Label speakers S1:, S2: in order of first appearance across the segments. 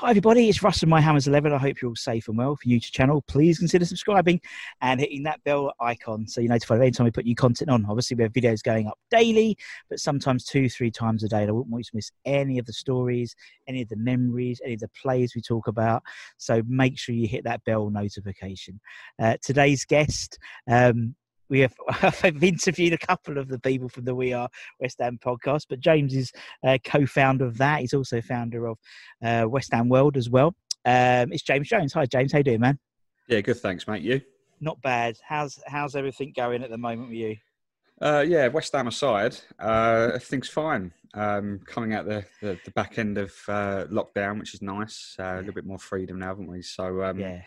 S1: Hi, everybody. It's Russ and My Hammers 11. I hope you're all safe and well. For you to channel, please consider subscribing and hitting that bell icon so you're notified anytime we put new content on. Obviously, we have videos going up daily, but sometimes two, three times a day. And I wouldn't want you to miss any of the stories, any of the memories, any of the plays we talk about. So make sure you hit that bell notification. Uh, today's guest, um, we have I've interviewed a couple of the people from the We Are West Ham podcast, but James is uh, co-founder of that. He's also founder of uh, West Ham World as well. Um, it's James Jones. Hi, James. How you doing, man?
S2: Yeah, good. Thanks, mate. You?
S1: Not bad. How's how's everything going at the moment with you?
S2: Uh, yeah, West Ham aside, uh, everything's fine. Um, coming out the, the, the back end of uh, lockdown, which is nice. Uh, A little bit more freedom now, haven't we? So um,
S1: Yeah.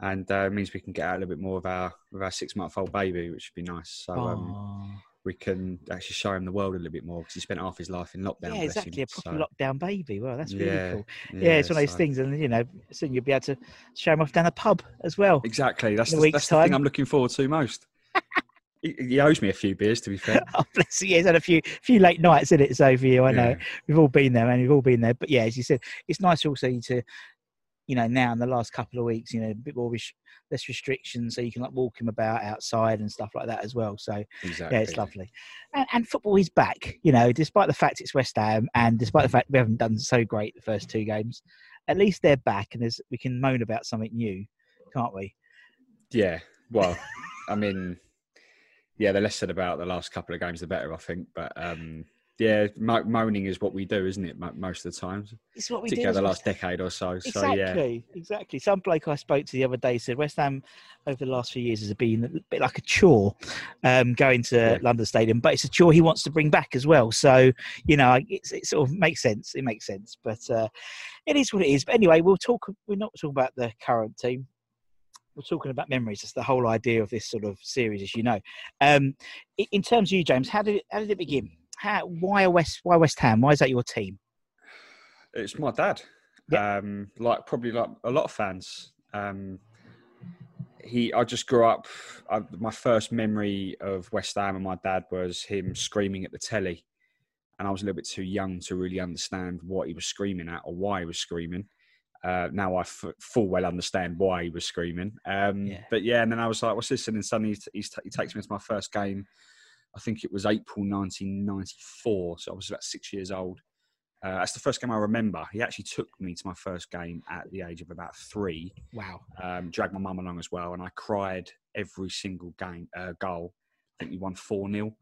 S2: And uh, it means we can get out a little bit more of our of our six month old baby, which would be nice. So um, we can actually show him the world a little bit more because he spent half his life in lockdown.
S1: yeah, exactly.
S2: him.
S1: A proper
S2: So,
S1: lockdown baby. Well, that's really
S2: Yeah,
S1: cool. Yeah, it's one of those things, and you know, soon you'll be able to show him off down the pub as well.
S2: Exactly. That's the, that's the thing. I'm looking forward to most. he, owes me a few beers, to be fair.
S1: oh, bless you. Yeah, he's had a few few late nights in it, so for you, I know.
S2: Yeah.
S1: We've all been there, man. We've all been there. But yeah, as you said, it's nice also to, you know, now in the last couple of weeks, you know, a bit more res- less restrictions, so you can like walk him about outside and stuff like that as well. So
S2: Exactly.
S1: yeah, it's lovely. And, and football is back. You know, despite the fact it's West Ham, and despite the fact we haven't done so great the first two games, at least they're back, and there's we can moan about something new, can't we?
S2: Yeah. Well, I mean, yeah, the less said about the last couple of games, the better, I think. But um, yeah, mo- moaning is what we do, isn't it? mo- Most of the times,
S1: It's what we do.
S2: the last decade or so. So yeah,
S1: Exactly, exactly. Some bloke I spoke to the other day said West Ham over the last few years has been a bit like a chore um, going to
S2: Yeah.
S1: London Stadium, but it's a chore he wants to bring back as well. So you know, it sort of makes sense. It makes sense, but uh, it is what it is. But anyway, we'll talk. We're not talking about the current team. We're talking about memories. That's the whole idea of this sort of series, as you know. Um, in terms of you, James, how did it, how did it begin? How why West why West Ham? Why is that your team?
S2: it's my dad. Um, like probably like a lot of fans. Um, he, I just grew up. I, my first memory of West Ham and my dad was him screaming at the telly, and I was a little bit too young to really understand what he was screaming at or why he was screaming. Uh, now I f- full well understand why he was screaming. Um,
S1: Yeah.
S2: But yeah, and then I was like, "What's this?" And then suddenly he's, he's t- he takes me to my first game. I think it was April 1994, so I was about six years old. Uh, that's the first game I remember. He actually took me to my first game at the age of about three.
S1: Wow.
S2: Um, dragged my mum along as well, and I cried every single game uh, goal. I think we won four 0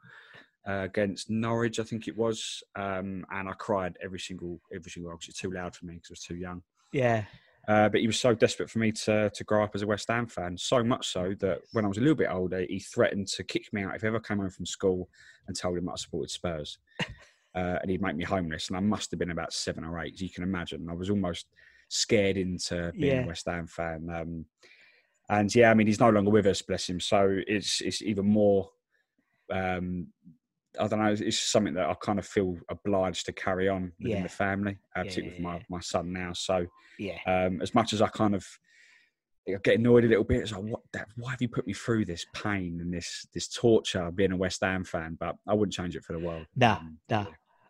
S2: uh, against Norwich. I think it was, um, and I cried every single every single goal because it's too loud for me because I was too young.
S1: Yeah.
S2: Uh, but he was so desperate for me to to grow up as a West Ham fan, so much so that when I was a little bit older, he threatened to kick me out if I ever came home from school and told him I supported Spurs. Uh, and he'd make me homeless, and I must have been about seven or eight. As you can imagine, I was almost scared into being
S1: Yeah.
S2: a West Ham fan. Um, and yeah, I mean, he's no longer with us, bless him. So it's it's even more um, I don't know. It's something that I kind of feel obliged to carry on within
S1: Yeah.
S2: the family, uh,
S1: Yeah,
S2: particularly with my,
S1: yeah.
S2: my son now. So
S1: Yeah.
S2: um, as much as I kind of I get annoyed a little bit, it's like, what, Dad, why have you put me through this pain and this this torture being a West Ham fan? But I wouldn't change it for the world.
S1: Nah,
S2: Um,
S1: nah.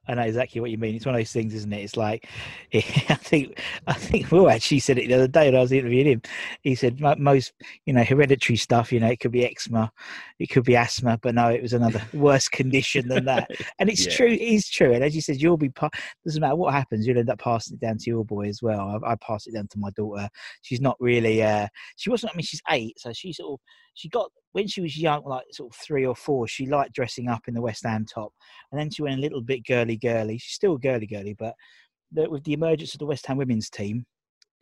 S1: I know exactly what you mean. It's one of those things, isn't it? It's like, I think, I think Will actually said it the other day when I was interviewing him. He said most, you know, hereditary stuff. You know, it could be eczema, it could be asthma, but no, it was another worse condition than that. And it's
S2: Yeah.
S1: true. It is true. And as you said, you'll be. Pa- doesn't matter what happens, you'll end up passing it down to your boy as well. I, I pass it down to my daughter. She's not really. uh She wasn't. I mean, she's eight, so she sort of. She got when she was young, like sort of three or four. She liked dressing up in the West Ham top, and then she went a little bit girly girly. She's still girly girly, but the, with the emergence of the West Ham women's team,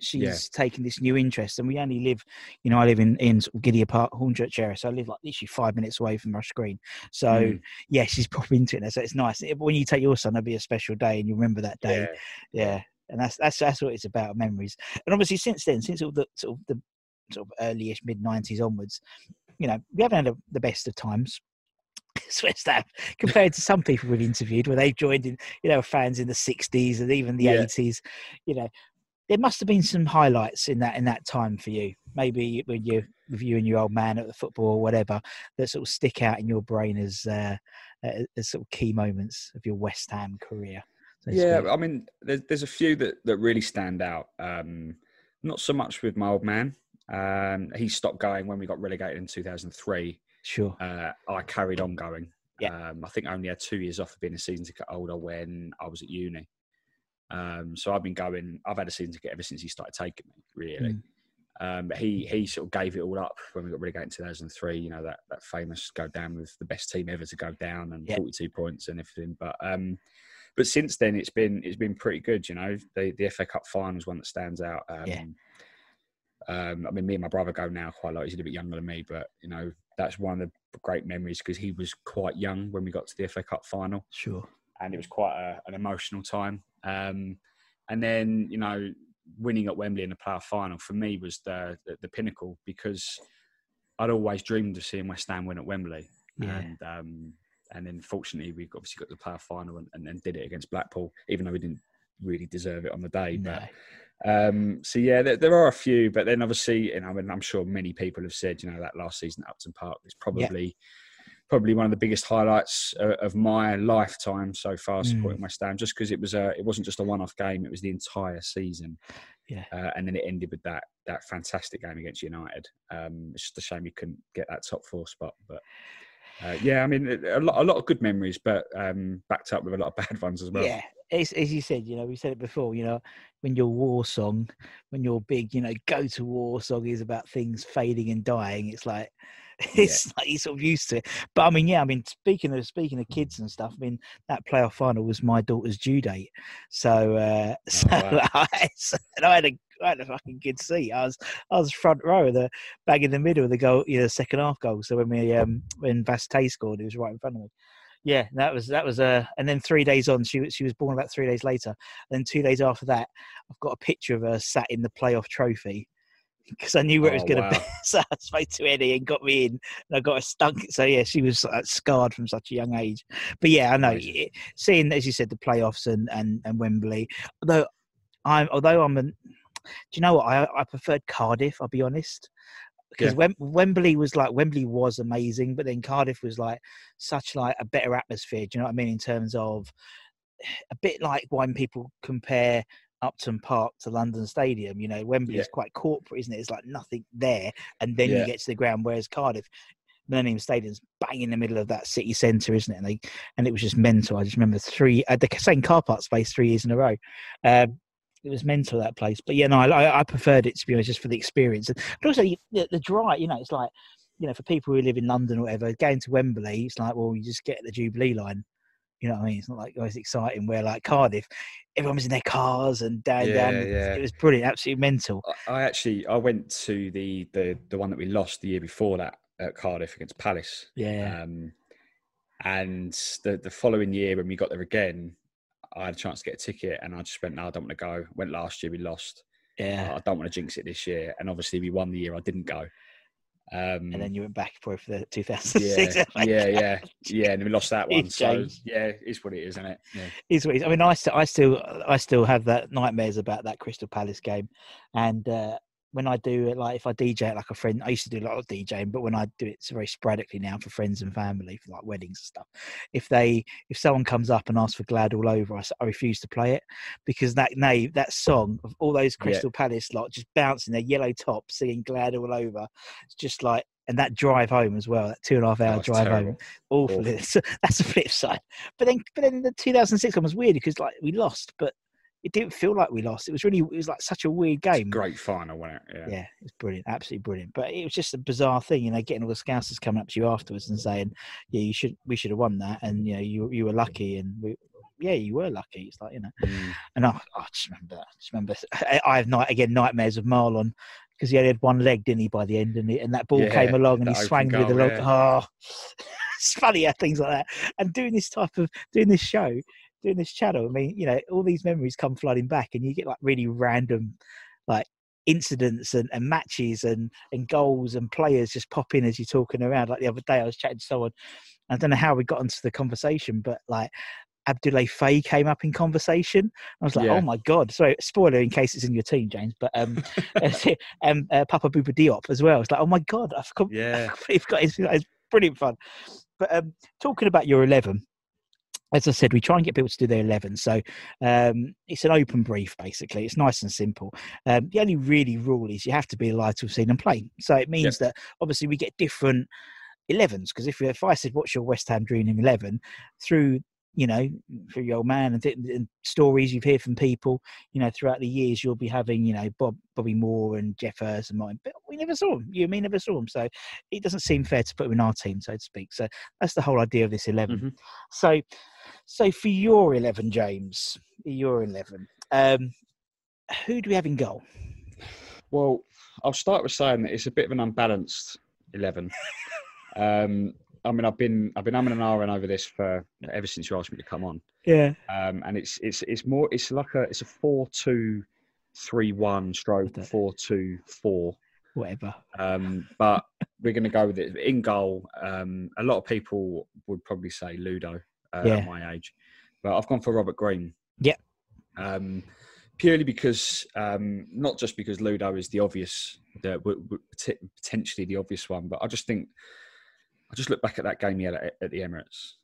S1: she's
S2: Yeah.
S1: taken this new interest. And we only live, you know, I live in in sort of Gidea Park, Hornchurch area, so I live like literally five minutes away from Rush Green. So
S2: Mm.
S1: yeah, she's probably into it. now, So it's nice. But when you take your son, it'll be a special day, and you remember that day.
S2: Yeah.
S1: Yeah, and that's that's that's what it's about, memories. And obviously, since then, since all the sort of the sort of early-ish mid '90s onwards, you know, we haven't had a, the best of times. West Ham, compared to some people we've interviewed, where they've joined in, you know, fans in the '60s and even the
S2: Yeah.
S1: '80s. You know, there must have been some highlights in that in that time for you. Maybe when you with you and your old man at the football or whatever that sort of stick out in your brain as uh, as as sort of key moments of your West Ham career. so
S2: Yeah,
S1: speak.
S2: I mean, there's, there's a few that, that really stand out. Um, not so much with my old man. Um, he stopped going when we got relegated in 2003.
S1: Sure.
S2: Uh, I carried on going.
S1: Yeah.
S2: Um, I think I only had two years off of being a season ticket holder when I was at uni. Um, so I've been going. I've had a season ticket ever since he started taking me. Really.
S1: Mm.
S2: Um, but he he sort of gave it all up when we got relegated in 2003. You know that that famous go down with the best team ever to go down and
S1: Yeah.
S2: 42 points and everything. But um, but since then it's been it's been pretty good. You know the the FA Cup final is one that stands out. Um,
S1: Yeah.
S2: Um, I mean, me and my brother go now quite a lot. He's a little bit younger than me, but you know that's one of the great memories because he was quite young when we got to the FA Cup final
S1: Sure.
S2: and it was quite a, an emotional time. Um, and then you know, winning at Wembley in the playoff final for me was the, the the pinnacle because I'd always dreamed of seeing West Ham win at Wembley,
S1: Yeah.
S2: and um, and then fortunately we obviously got to the playoff final and, and, and did it against Blackpool, even though we didn't really deserve it on the day.
S1: No.
S2: But um, so yeah, there, there are a few, but then obviously, you know, and I'm sure many people have said, you know, that last season at Upton Park is probably probably one of the biggest highlights uh, of my lifetime so far
S1: Mm.
S2: supporting West Ham, just because it was a, it wasn't just a one-off game; it was the entire season.
S1: Yeah.
S2: uh, and then it ended with that that fantastic game against United. Um, it's just a shame you couldn't get that top four spot, but. Uh, yeah, I mean, a lot, a lot of good memories, but um, backed up with a lot of bad ones as well.
S1: Yeah, as, as you said, you know, we said it before. You know, when your war song, when your big, you know, go to war song is about things fading and dying, it's like it's like you're sort of used to it. But I mean, yeah, I mean, speaking of speaking of kids and stuff, I mean, that playoff final was my daughter's due date, so uh, so
S2: wow.
S1: I, and I had a I had a fucking good seat. I was I was front row, the bag in the middle of the goal, you know, second half goal. So when we um when Vaz Tê scored, it was right in front of me. Yeah, that was that was uh, and then three days on, she was she was born about three days later. And then two days after that, I've got a picture of her sat in the playoff trophy because I knew where it was
S2: Oh,
S1: going to
S2: wow.
S1: be. So I spoke to Eddie and got me in, and I got a stunk. So yeah, she was uh, scarred from such a young age. But yeah, I know it, seeing as you said the playoffs and and and Wembley. Although I'm although I'm an, do you know what I I preferred Cardiff. I'll be honest. Because
S2: Yeah.
S1: Wem- Wembley was like Wembley was amazing, but then Cardiff was like such like a better atmosphere. Do you know what I mean? In terms of a bit like when people compare Upton Park to London Stadium. You know, Wembley is quite corporate, isn't it? It's like nothing there, and then
S2: Yeah.
S1: you get to the ground. Whereas Cardiff, Millennium Stadium's bang in the middle of that city centre, isn't it? And, they, and it was just mental. I just remember three at the same car park space three years in a row. Um, it was mental that place, but yeah, no, I, I- preferred it to be honest, just for the experience. And also the, the drive. You know, it's like you know, for people who live in London or whatever, going to Wembley, it's like, well, you just get the Jubilee line. You know what I mean? It's not like always exciting. Where like Cardiff, everyone was in their cars and down,
S2: Yeah,
S1: down.
S2: yeah.
S1: It was brilliant, absolutely mental.
S2: I- I actually I went to the the the one that we lost the year before that at Cardiff against Palace.
S1: Yeah,
S2: Um, and the the following year when we got there again, I had a chance to get a ticket, and I just went, "No, I don't want to go." Went last year, we lost.
S1: yeah.
S2: I don't want to jinx it this year, and obviously we won the year I didn't go. Um,
S1: and then you went back for the 2006.
S2: yeah, yeah, yeah, yeah, and we lost that one. So yeah, it's what it is, isn't it? Yeah.
S1: is what it is. I mean, I still, I still, I still have that nightmares about that Crystal Palace game, and uh, when I do it, like if I DJ at like a friend, I used to do a lot of DJing, but when I do it it's very sporadically now for friends and family, for like weddings and stuff, if they, if someone comes up and asks for Glad All Over, I refuse to play it because that name, that song of all those
S2: Yeah.
S1: Crystal Palace lot just bouncing their yellow tops, singing Glad All Over, it's just like. And that drive home as well, that two and a half hour
S2: Oh,
S1: drive home,
S2: terrible.
S1: awful.
S2: Awful.
S1: That's the flip side. But then, but then the 2006 one was weird because like we lost, but it didn't feel like we lost. It was really, it was like such a weird game.
S2: Great final, wasn't it?
S1: Yeah, it was brilliant, absolutely brilliant. But it was just a bizarre thing, you know, getting all the scousers coming up to you afterwards and saying, "Yeah, you should, we should have won that," and you know, you you were lucky, and we, yeah, you were lucky. It's like you know,
S2: Mm.
S1: and I, I just remember, I just remember, I, have night again nightmares of Marlon because he only had one leg, didn't he, by the end, and, he, and that ball
S2: Yeah,
S1: came along and he swung with the
S2: goal,
S1: log.
S2: yeah.
S1: Oh, it's funny how things like that. And doing this type of doing this show, doing this channel, I mean, you know, all these memories come flooding back, and you get like really random, like incidents and, and matches and and goals and players just pop in as you're talking around. Like the other day, I was chatting to someone. I don't know how we got into the conversation, but like Abdoulaye Faye came up in conversation. I was like,
S2: Yeah.
S1: oh my god! Sorry, spoiler in case it's in your team, James. But um, um uh, Papa Bouba Diop as well. It's like, oh my god, I forgot.
S2: Yeah.
S1: I've got it's, it's brilliant fun. But um, talking about your eleven, as I said, we try and get people to do their eleven. So um, it's an open brief, basically. It's nice and simple. Um, the only really rule is you have to be alive to have seen them play. So it means that obviously we get different 11s because if, if I said what's your West Ham dream 11 through you know through your old man and, th- and stories you've heard from people you know throughout the years you'll be having you know Bob Bobby Moore and Geoff Hurst and mine but we never saw them you and me never saw them so it doesn't seem fair to put them in our team so to speak so that's the whole idea of this 11
S2: Mhm.
S1: so so for your 11 James your 11 um who do we have in goal
S2: Well, I'll start with saying that it's a bit of an unbalanced eleven. um, I mean, I've been I've been umming and ahhing over this for ever since you asked me to come on,
S1: yeah
S2: um, and it's it's it's more it's like a it's a four two three one stroke four two four.
S1: whatever
S2: Um, but we're going to go with it in goal. Um, a lot of people would probably say Ludo uh,
S1: Yeah.
S2: at my age, but I've gone for Robert Green.
S1: Yeah.
S2: Um, purely because, um, not just because Ludo is the obvious, the, w- w- potentially the obvious one, but I just think I just look back at that game he had at, at the Emirates.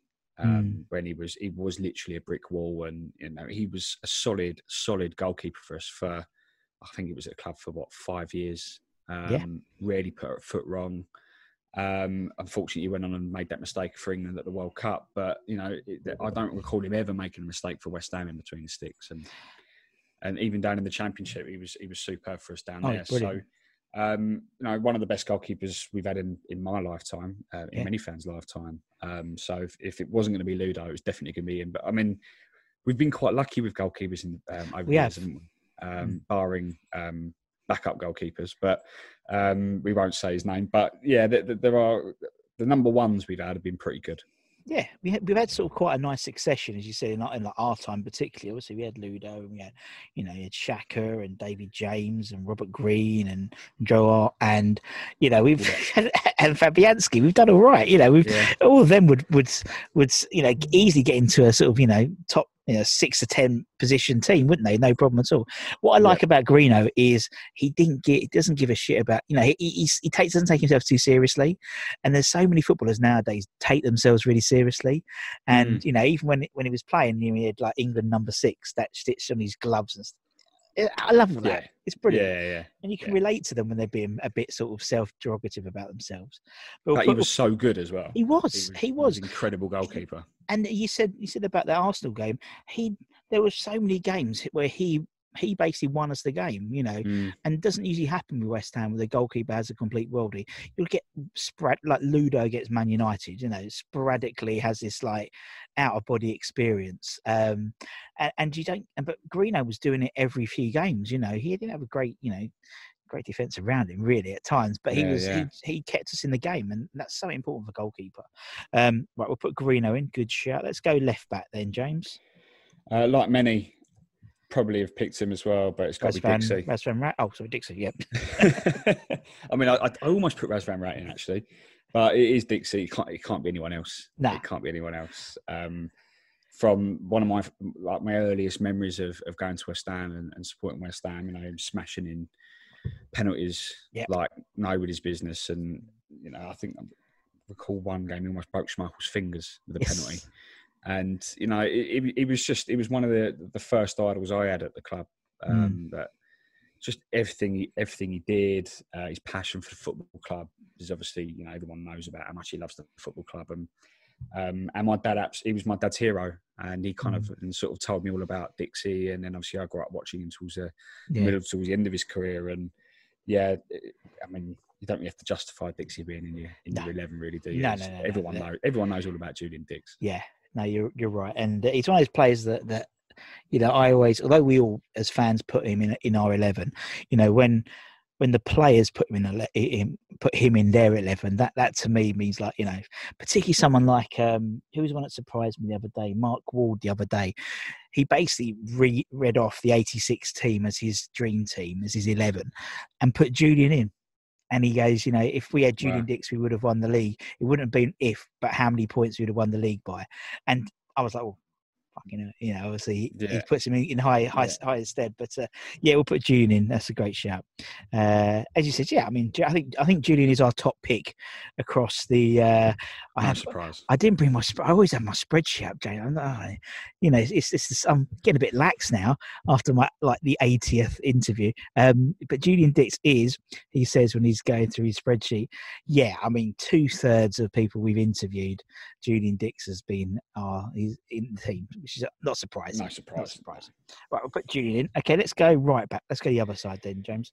S2: Um, when he was he was literally a brick wall, and you know he was a solid solid goalkeeper for us for I think he was at the club for what five years. Um,
S1: Yeah.
S2: Rarely put a foot wrong. Um, unfortunately, he went on and made that mistake for England at the World Cup. But you know, it, I don't recall him ever making a mistake for West Ham in between the sticks. And and even down in the Championship, he was he was superb for us down
S1: Oh,
S2: there.
S1: brilliant.
S2: So, um, you know, one of the best goalkeepers we've had in in my lifetime, uh, in
S1: Yeah.
S2: many fans' lifetime. Um, so if, if it wasn't going to be Ludo, it was definitely going to be him. But I mean, we've been quite lucky with goalkeepers in um, over
S1: We
S2: the years,
S1: have.
S2: haven't we? Um, barring um, backup goalkeepers, but um, we won't say his name. But yeah, th- th- there are the number ones we've had have been pretty good.
S1: yeah, we had, we've had sort of quite a nice succession, as you said, in, in like our time particularly. Obviously, we had Ludo, and we had, you know, you had Shaka and David James and Robert Green and Joe and you know, we've and Fabianski. We've done all right. You know, we've
S2: Yeah.
S1: all of them would would would you know easily get into a sort of you know top you know six to ten position team, wouldn't they? No problem at all. What I
S2: Yeah.
S1: like about Greeno is he didn't get he doesn't give a shit about you know he he, he takes doesn't take himself too seriously, and there's so many footballers nowadays take themselves really seriously, and mm. you know even when when he was playing, you know, he had like England number six that stitched on his gloves and. I love that.
S2: Yeah.
S1: It's brilliant
S2: Yeah, yeah.
S1: and you can
S2: Yeah.
S1: relate to them when they're being a bit sort of self-derogative about themselves. But,
S2: But he was so good as well.
S1: he was, he was,
S2: an incredible goalkeeper.
S1: and you said you said about the Arsenal game. He there were so many games where he he basically won us the game, you know,
S2: Mm.
S1: and doesn't usually happen with West Ham where the goalkeeper has a complete worldie. You'll get spread like Ludo gets Man United, you know, sporadically has this like out of body experience. Um, and, and you don't, but Greeno was doing it every few games, you know, he didn't have a great, you know, great defense around him really at times, but he
S2: Yeah,
S1: was,
S2: yeah.
S1: He, he kept us in the game and that's so important for goalkeeper. Um, right, we'll put Greeno in, good shout. Let's go left back then, James.
S2: Uh, like many, probably have picked him as well, but it's got to be Dixie.
S1: Razvan Rat. Oh, sorry, Dixie. Yep.
S2: I mean, I, I almost put Razvan Rat in actually, but it is Dixie. It can't, it can't be anyone else.
S1: Nah.
S2: It can't be anyone else. Um, from one of my like my earliest memories of, of going to West Ham and, and supporting West Ham, you know, smashing in penalties
S1: Yep.
S2: like nobody's business, and you know, I think I recall one game he almost broke Schmeichel's fingers with a
S1: Yes.
S2: penalty, and you know, it, it, it was just it was one of the the first idols I had at the club.
S1: Mm.
S2: Um, But just everything he, everything he did, uh, his passion for the football club is obviously you know everyone knows about how much he loves the football club and um, and my dad he was my dad's hero and he kind of and sort of told me all about Dixie and then obviously I grew up watching him towards the
S1: Yeah.
S2: middle towards the end of his career and yeah I mean you don't really have to justify Dixie being in your in
S1: No.
S2: your eleven really do you
S1: No, no, no, no,
S2: everyone
S1: no.
S2: knows everyone knows all about Julian Dicks
S1: Yeah, no, you're you're right, and he's one of those players that that you know I always, although we all as fans put him in in our eleven, you know when when the players put him in, in put him in their eleven, that that to me means like you know, particularly someone like um who was one that surprised me the other day, Mark Ward the other day. He basically re- read off the '86 team as his dream team, as his eleven, and put Julian in. And he goes, you know, if we had Julian
S2: Wow.
S1: Dicks, we would have won the league. It wouldn't have been if, but how many points we would have won the league by. And I was like, well, fucking, hell, you know, obviously he, he puts him in, in high, high,
S2: Yeah.
S1: high stead. But uh, yeah, we'll put June in. That's a great shout. Uh, as you said, yeah, I mean, I think I think Julian is our top pick across the. Uh, I
S2: no
S1: have,
S2: surprise
S1: I didn't bring my. I always have my spreadsheet up, Jane. I'm not, you know, it's, it's, it's I'm getting a bit lax now after my like the 80th interview. Um, but Julian Dicks is. He says when he's going through his spreadsheet, yeah, I mean, two thirds of people we've interviewed, Julian Dicks has been our he's in the team, which is not surprising.
S2: no
S1: Not
S2: surprise
S1: surprising. Right, we'll put Julian in. Okay, let's go right back. Let's go the other side then, James.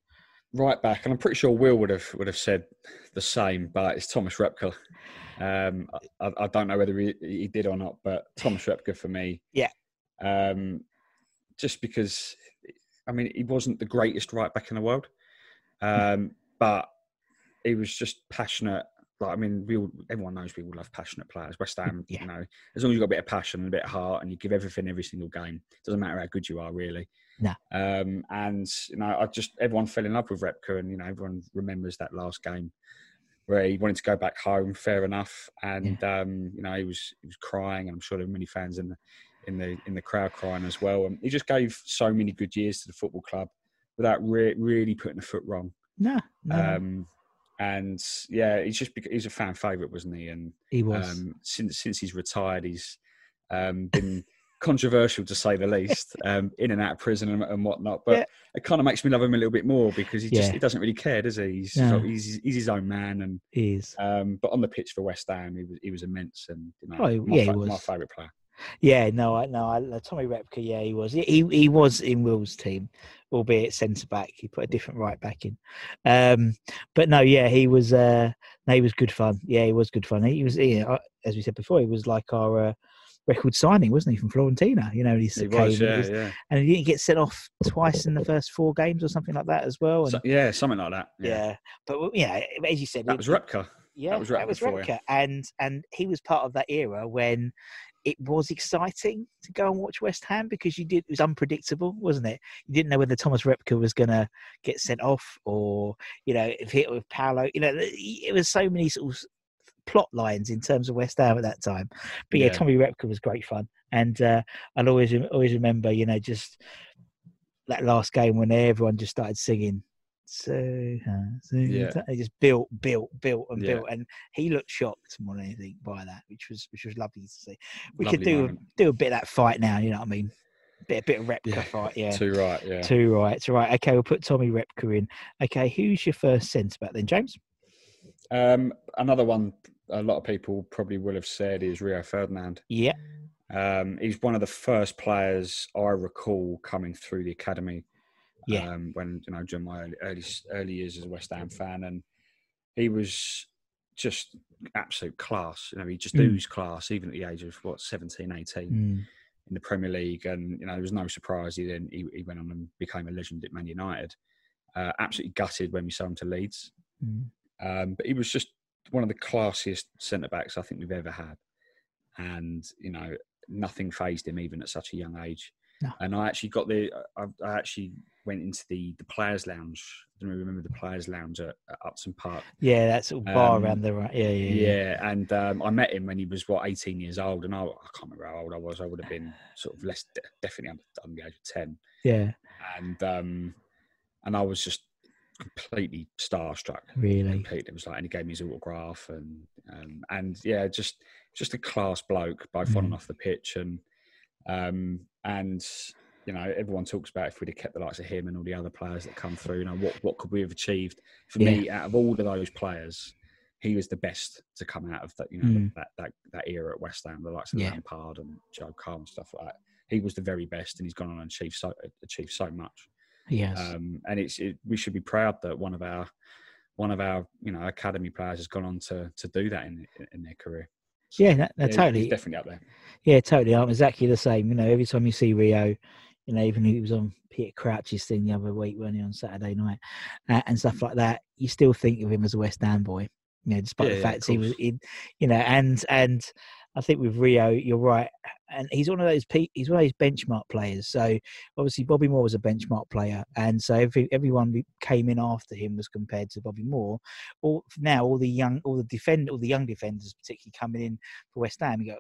S2: right back, and I'm pretty sure Will would have would have said the same, but it's Thomas Repka. Um, I, I don't know whether he, he did or not, but Thomas Repka for me.
S1: Yeah.
S2: Um, just because, I mean, he wasn't the greatest right back in the world, um, but he was just passionate. Like, I mean, we all, everyone knows we all love passionate players. West Ham,
S1: Yeah.
S2: you know, as long as you've got a bit of passion and a bit of heart, and you give everything every single game, doesn't matter how good you are, really.
S1: No.
S2: Um, and you know, I just everyone fell in love with Repka, and you know, everyone remembers that last game where he wanted to go back home. Fair enough, and um, you know, he was he was crying, and I'm sure there were many fans in the in the in the crowd crying as well. And he just gave so many good years to the football club without re- really putting a foot wrong.
S1: No, no, no,
S2: Um, and yeah, he's just he's a fan favourite, wasn't he? And
S1: he was.
S2: um, since since he's retired, he's um, been controversial to say the least, um, in and out of prison and, and whatnot. But
S1: Yeah.
S2: it kind of makes me love him a little bit more because he just
S1: Yeah.
S2: he doesn't really care, does he? He's,
S1: No.
S2: he's he's his own man, and
S1: he is.
S2: um, but on the pitch for West Ham, he was he was immense, and you know,
S1: Oh,
S2: my,
S1: yeah, he
S2: fa- my favourite player.
S1: Yeah, no, I no, I, Tommy Repka. Yeah, he was. He he, was in Will's team, albeit centre back. He put a different right back in. Um, but no, yeah, he was. Uh, no, he was good fun. Yeah, he was good fun. He was. Yeah, uh, as we said before, he was like our uh, record signing, wasn't he, from Fiorentina? You know, he,
S2: He
S1: came,
S2: was,
S1: he
S2: yeah,
S1: was-
S2: yeah,
S1: and he didn't get sent off twice in the first four games or something like that as well. And,
S2: So- yeah, something like that.
S1: yeah.
S2: Yeah,
S1: but yeah, as you said,
S2: that
S1: it-
S2: was Repka.
S1: yeah,
S2: was
S1: that was. Repka, and and he was part of that era when it was exciting to go and watch West Ham because you did it was unpredictable, wasn't it? You didn't know whether Thomas Repka was going to get sent off or you know if hit with Paolo. You know, it was so many sort of plot lines in terms of West Ham at that time. But yeah,
S2: Yeah.
S1: Tommy Repka was great fun, and uh, I'll always always remember, you know, just that last game when everyone just started singing. So, uh, so
S2: Yeah.
S1: they just built, built, built, and
S2: Yeah.
S1: built, and he looked shocked more than anything by that, which was which was lovely to see. We could do
S2: moment.
S1: do a bit of that fight now, you know what I mean? Bit a bit of Repka
S2: Yeah,
S1: fight, yeah.
S2: Too right. Yeah.
S1: Two rights, right? Okay, we'll put Tommy Repka in. Okay, who's your first centre back then, James?
S2: Um, another one a lot of people probably will have said is Rio Ferdinand.
S1: Yeah,
S2: Um, he's one of the first players I recall coming through the academy.
S1: Yeah.
S2: Um, when you know during my early, early early years as a West Ham fan, and he was just absolute class. You know, he just
S1: Mm.
S2: oozed class, even at the age of what 17, 18
S1: Mm,
S2: in the Premier League, and you know there was no surprise. He then he, he went on and became a legend at Man United. Uh, absolutely gutted when we sold him to Leeds.
S1: mm.
S2: Um, but he was just one of the classiest centre backs I think we've ever had, and you know nothing phased him even at such a young age.
S1: No.
S2: And I actually got the. I, I actually went into the the players' lounge. I don't remember the players' lounge at, at Upton Park.
S1: Yeah, that sort of bar
S2: Um,
S1: around there, right? Yeah, yeah, yeah.
S2: Yeah, and um, I met him when he was what 18 years old, and I, I can't remember how old I was. I would have been sort of less, definitely under, under the age of 10,
S1: Yeah,
S2: and um, and I was just completely starstruck.
S1: really.
S2: Completely, it was like, and he gave me his autograph, and um, and yeah, just just a class bloke, both on and
S1: Mm.
S2: off the pitch, and um, and you know, everyone talks about if we'd have kept the likes of him and all the other players that come through, you know, what what could we have achieved? For me, out of all of those players, he was the best to come out of that, you know,
S1: Mm.
S2: that, that that era at West Ham, the likes of
S1: Yeah.
S2: Lampard and Joe Cole and stuff like that. He was the very best, and he's gone on and achieved so achieved so much.
S1: Yes.
S2: Um, and it's it, we should be proud that one of our one of our you know academy players has gone on to to do that in in their career.
S1: Yeah, no, no,
S2: Yeah, he's
S1: totally.
S2: definitely up there.
S1: Yeah, totally. I'm exactly the same. You know, every time you see Rio, you know, even he was on Peter Crouch's thing the other week, weren't he, on Saturday night, uh, and stuff like that, you still think of him as a West Ham boy. You know, despite
S2: Yeah,
S1: the fact
S2: of
S1: he was in, you know, and and I think with Rio, you're right, and he's one of those pe- he's one of those benchmark players. So obviously Bobby Moore was a benchmark player, and so every, everyone who came in after him was compared to Bobby Moore. All now, all the young, all the defend, all the young defenders, particularly coming in for West Ham, you go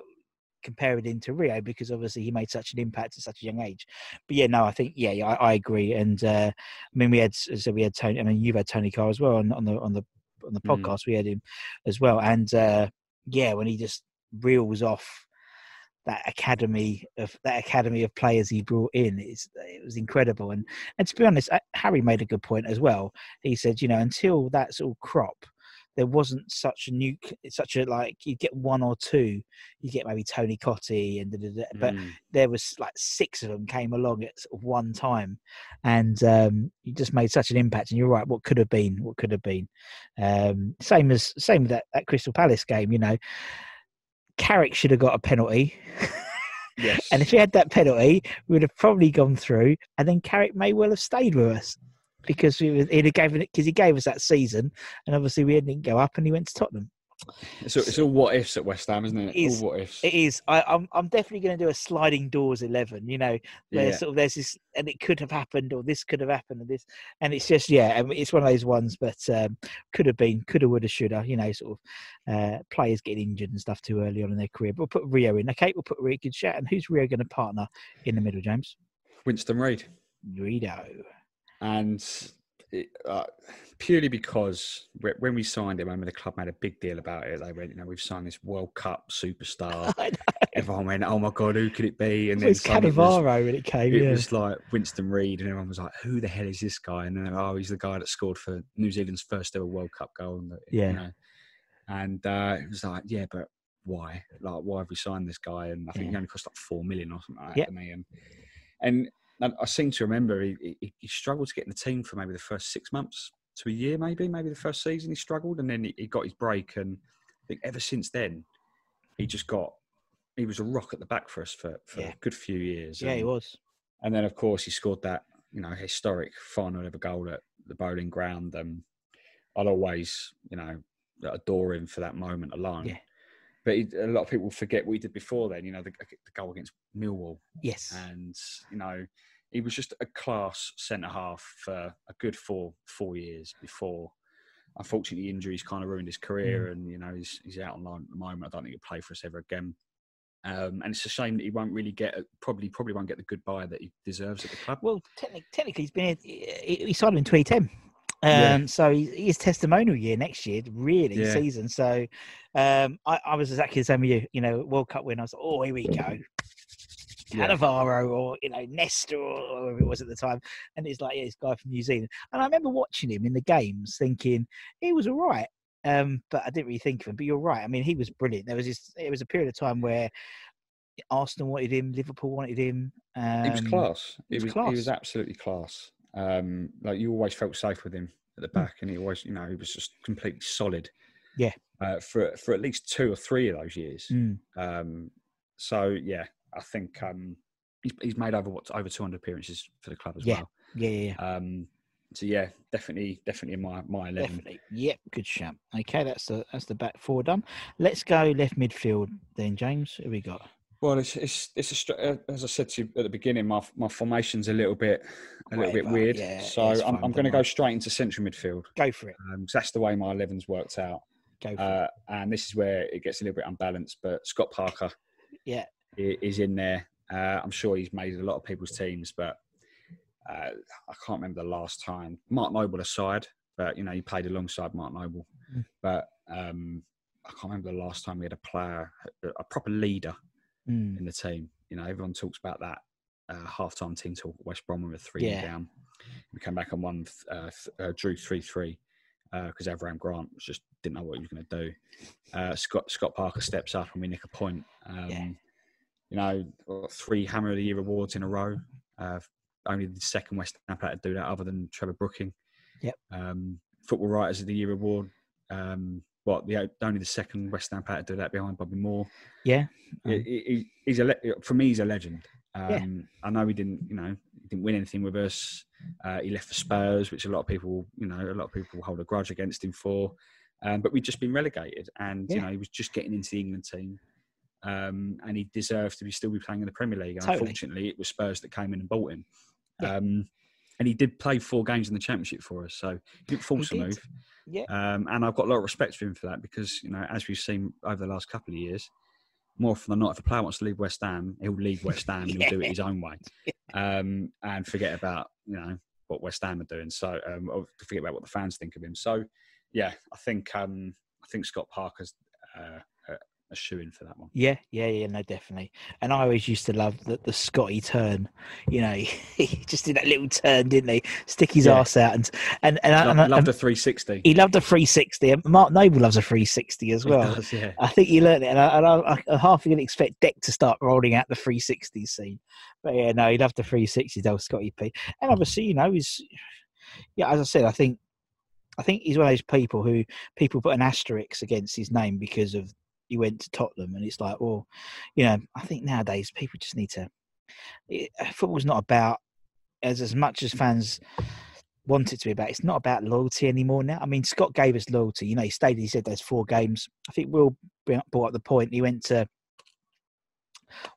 S1: compare it into Rio because obviously he made such an impact at such a young age. But yeah, no, I think yeah, yeah I, I agree. And uh, I mean, we had so we had Tony. I mean, you've had Tony Carr as well on, on the on the on the
S2: Mm.
S1: podcast. We had him as well, and uh, yeah, when he just reels off that academy of that academy of players he brought in. Is it was incredible. And and to be honest uh, harry made a good point as well. He said you know until that's all crop there wasn't such a new such a like you get one or two you get maybe tony Cottee and da, da, da, but
S2: Mm.
S1: there was like six of them came along at sort of one time. And um you just made such an impact. And you're right what could have been what could have been. Um same as same with that, that crystal palace game you know carrick should have got a penalty.
S2: Yes,
S1: and if he had that penalty we would have probably gone through and then carrick may well have stayed with us because we was, he'd have given it because he gave us that season and obviously we didn't go up and he went to tottenham
S2: it's, all, it's all what ifs at West Ham, isn't it?
S1: It is.
S2: All what ifs.
S1: It is. I, I'm. I'm definitely going to do a sliding doors eleven. You know, where
S2: Yeah.
S1: sort of there's this, and it could have happened, or this could have happened, and this, and it's just yeah. It's one of those ones, but um, could have been, could have, would have, should have. You know, sort of uh, players getting injured and stuff too early on in their career. But we'll put Rio in. Okay, we'll put Rio. Good chat. And who's Rio going to partner in the middle, James?
S2: Winston Reid.
S1: Rio.
S2: and uh, purely because whe- when we signed him, I remember the club made a big deal about it. They went, you know, we've signed this World Cup superstar. Everyone went, oh my god, who could it be? And
S1: It
S2: then
S1: was
S2: suddenly it was,
S1: Cannavaro when it came.
S2: it
S1: yeah.
S2: was like Winston Reid, and everyone was like, who the hell is this guy? And then, oh, he's the guy that scored for New Zealand's first ever World Cup goal. And, you
S1: Yeah.
S2: know. and uh, it was like, yeah, but why? Like, why have we signed this guy? And I think he only cost like four million or something like
S1: Yep.
S2: he? And, and and I seem to remember he, he, he struggled to get in the team for maybe the first six months to a year, maybe, maybe the first season he struggled, and then he, he got his break. And I think ever since then, he just got he was a rock at the back for us for, for
S1: Yeah.
S2: a good few years.
S1: yeah, he was.
S2: and then of course he scored that you know historic final ever goal at the Boleyn Ground. And I'll always you know adore him for that moment alone.
S1: Yeah.
S2: But a lot of people forget what he did before then. You know the, the goal against Millwall
S1: Yes.
S2: and you know he was just a class centre half for a good four four years before. Unfortunately, injuries kind of ruined his career, and you know he's he's out on loan at the moment. I don't think he'll play for us ever again. Um, and it's a shame that he won't really get a- probably probably won't get the goodbye that he deserves at the club.
S1: Well, technically, technically he's been here, he he signed in 2010. Um,
S2: Yeah.
S1: So he, his testimonial year next year, really
S2: Yeah.
S1: season. So um, I, I was exactly the same with you. You know, World Cup win. I was like, oh, here we go.
S2: Yeah.
S1: Cannavaro or you know Nesta or whoever it was at the time, and it's like yeah, this guy from New Zealand. And I remember watching him in the games, thinking he was all right, um, but I didn't really think of him. But you're right. I mean, he was brilliant. There was this. It was a period of time where Arsenal wanted him, Liverpool wanted him. Um,
S2: he was class. He
S1: was
S2: was, he was absolutely class. Um, like you always felt safe with him at the back, and he always, you know, he was just completely solid.
S1: Yeah.
S2: Uh, for for at least two or three of those years.
S1: Mm.
S2: Um, so yeah, I think um, he's, he's made over what over 200 appearances for the club as
S1: Yeah.
S2: well.
S1: Yeah, yeah, yeah.
S2: Um, so yeah, definitely, definitely in my my eleven.
S1: Definitely. Yep, good shout. Okay, that's the that's the back four done. Let's go left midfield then, James. Who we got?
S2: Well, it's it's it's a, uh, as I said to you at the beginning, my my formation's a little bit a little bit weird.
S1: yeah,
S2: so I'm, I'm going to go straight into central midfield.
S1: Go for it.
S2: Um, that's the way my 11's worked out,
S1: Go for
S2: uh, and this is where it gets a little bit unbalanced. But Scott Parker.
S1: Yeah.
S2: is in there. Uh, I'm sure he's made a lot of people's teams, but uh, I can't remember the last time. Mark Noble aside, but you know he played alongside Mark Noble.
S1: Mm.
S2: But um, I can't remember the last time we had a player, a proper leader
S1: Mm.
S2: in the team. You know, everyone talks about that uh, half-time team talk. West Brom we were three
S1: Yeah.
S2: down. We came back and won, uh, th- uh, drew three-three because Avram Grant was just didn't know what he was going to do. Uh, Scott Scott Parker steps up and we nick a point. Um,
S1: Yeah.
S2: You know, three Hammer of the Year awards in a row. Uh, only the second West Ham player to do that, other than Trevor Brooking.
S1: Yep.
S2: Um, Football Writers of the Year award. Um, what the only the second West Ham player to do that behind Bobby Moore.
S1: Yeah. Um,
S2: he, he- he's a for me. He's a legend. Um,
S1: Yeah.
S2: I know he didn't, you know, he didn't win anything with us. Uh, he left for Spurs, which a lot of people, you know, a lot of people hold a grudge against him for. Um, but we'd just been relegated, and you know, he was just getting into the England team, um, and he deserved to be still be playing in the Premier League.
S1: Totally.
S2: unfortunately, it was Spurs that came in and bought him.
S1: Yeah.
S2: And he did play four games in the Championship for us, so he didn't force
S1: He
S2: a
S1: did.
S2: move.
S1: Yeah.
S2: Um, and I've got a lot of respect for him for that because, you know, as we've seen over the last couple of years, more often than not, if a player wants to leave West Ham, he'll leave West Ham and he'll do it his own way um, and forget about, you know, what West Ham are doing. So, um, forget about what the fans think of him. So, yeah, I think um, I think Scott Parker's uh, a, shoe in for that one.
S1: Yeah, yeah, yeah, no, definitely. And I always used to love the, the Scotty turn. You know, he just did that little turn, didn't he? Stick his
S2: Yeah.
S1: arse out, and and and,
S2: Lo-
S1: and I-
S2: loved a 360.
S1: he loved a 360. And Mark Noble loves a 360 as well.
S2: does, yeah.
S1: I think he learned it, and I, and I, I half to expect Dec to start rolling out the 360 scene, but yeah, no, he loved the 360s, though, Scotty P. And hmm. obviously, you know, he's yeah, as I said, I think I think he's one of those people who people put an asterisk against his name because of he went to Tottenham, and it's like, well, you know, I think nowadays people just need to. It, football's not about as as much as fans want it to be about. It's not about loyalty anymore now. I mean, Scott gave us loyalty. You know, he stayed. He said there's four games. I think Will bring up- brought up the point. He went to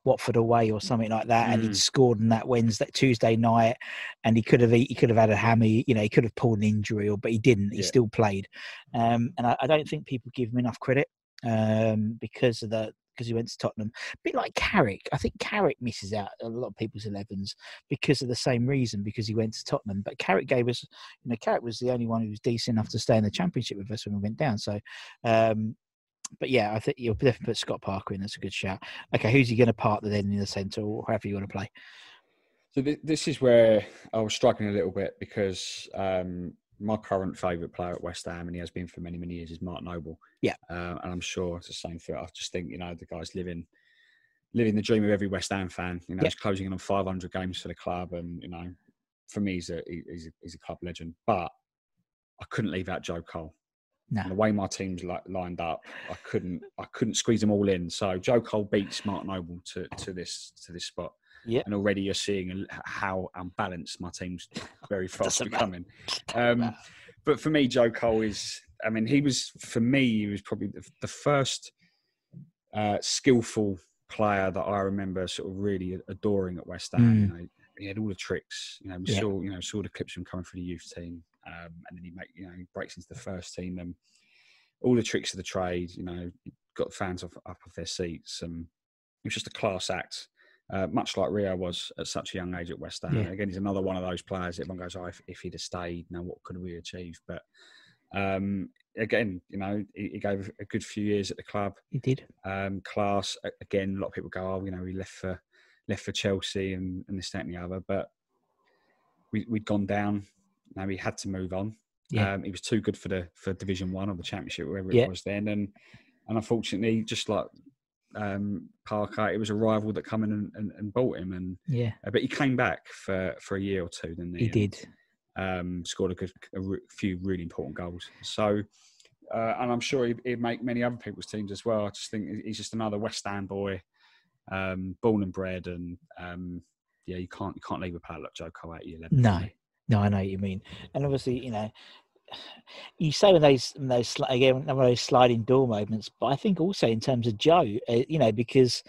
S1: Watford away or something like that, and
S2: Mm.
S1: he'd scored on that Wednesday, Tuesday night, and he could have he could have had a hammy. You know, he could have pulled an injury, or but he didn't. He
S2: Yeah.
S1: still played, um, and I, I don't think people give him enough credit um, because of the because he went to Tottenham. A bit like Carrick. I think Carrick misses out a lot of people's 11s because of the same reason, because he went to Tottenham. But Carrick gave us, you know, Carrick was the only one who was decent enough to stay in the Championship with us when we went down. So, um, but yeah, I think you'll definitely put Scott Parker in. That's a good shout. Okay, who's he going to partner then in the centre or however you want to play?
S2: So th- this is where I was struggling a little bit because um, my current favourite player at West Ham, and he has been for many, many years, is Mark Noble.
S1: Yeah.
S2: uh, and I'm sure it's the same for. I just think you know the guy's living living the dream of every West Ham fan. You know,
S1: Yeah.
S2: he's closing in on 500 games for the club, and you know, for me, he's a he- he's a, he's a club legend. But I couldn't leave out Joe Cole.
S1: No.
S2: And the way my teams li- lined up, I couldn't I couldn't squeeze them all in. So Joe Cole beats Mark Noble to, to this to this spot.
S1: Yeah.
S2: And already you're seeing a- how unbalanced my team's very fast
S1: Doesn't
S2: becoming. Um, but for me, Joe Cole is. I mean, he was for me. He was probably the, the first uh, skillful player that I remember sort of really adoring at West Ham.
S1: Mm.
S2: You know, he had all the tricks. You know, we
S1: Yeah.
S2: saw you know saw the clips of him coming through the youth team, um, and then he make you know he breaks into the first team and all the tricks of the trade. You know, got fans off, up off their seats, and it was just a class act. Uh, much like Rio was at such a young age at West Ham.
S1: Yeah.
S2: Again, he's another one of those players. Everyone goes, "Oh, if, if he'd have stayed, now what could we achieve?" But um, again, you know, he, he gave a good few years at the club
S1: He did.
S2: um, class. Again, a lot of people go, "Oh, you know, he left for left for Chelsea and, and this, that, and the other." But we, we'd gone down. Now he had to move on.
S1: Yeah.
S2: Um, he was too good for the for Division One or the Championship, wherever
S1: Yeah.
S2: it was then. And and unfortunately, just like um, Parker, it was a rival that come in and, and, and bought him. And
S1: Yeah,
S2: uh, but he came back for for a year or two. Didn't he?
S1: he did.
S2: um, scored a good a re- few really important goals. So, uh, and I'm sure he'd, he'd make many other people's teams as well. I just think he's just another West Ham boy, um, born and bred, and um, yeah, you can't you can't leave a like Joe Cole out of your eleven.
S1: No. No, I know what you mean. And obviously, you know, you say when those when those again one of those sliding door moments, but I think also in terms of Joe, uh, you know, because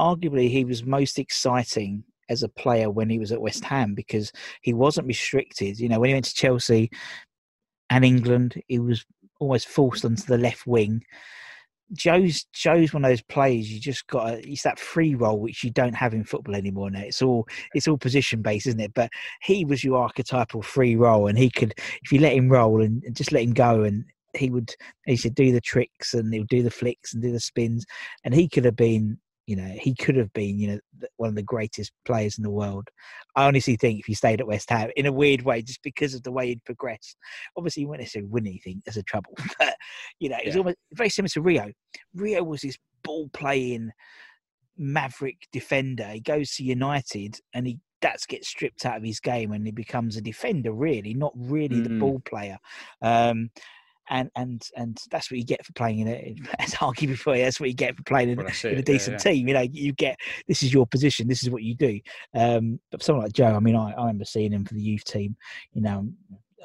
S1: arguably he was most exciting as a player when he was at West Ham because he wasn't restricted. You know, when he went to Chelsea and England, he was almost forced onto the left wing. Joe's Joe's one of those players you just got. to It's that free role which you don't have in football anymore. Now it's all it's all position based, isn't it? But he was your archetypal free role, and he could if you let him roll and and just let him go, and he would he should do the tricks and he would do the flicks and do the spins, and he could have been. You know, he could have been, you know, one of the greatest players in the world. I honestly think if he stayed at West Ham, in a weird way, just because of the way he'd progressed. Obviously, he wouldn't necessarily win anything as a trouble, but you know, it's
S2: Yeah.
S1: almost very similar to Rio. Rio was this ball playing maverick defender. He goes to United and he that gets stripped out of his game and he becomes a defender, really, not really the
S2: Mm.
S1: ball player. Um, and and and that's what you get for playing in a as I argued before. That's what you get for playing in, in a decent
S2: yeah.
S1: team. You know, you get this is your position, this is what you do. Um, but someone like Joe, I mean, I, I remember seeing him for the youth team. You know,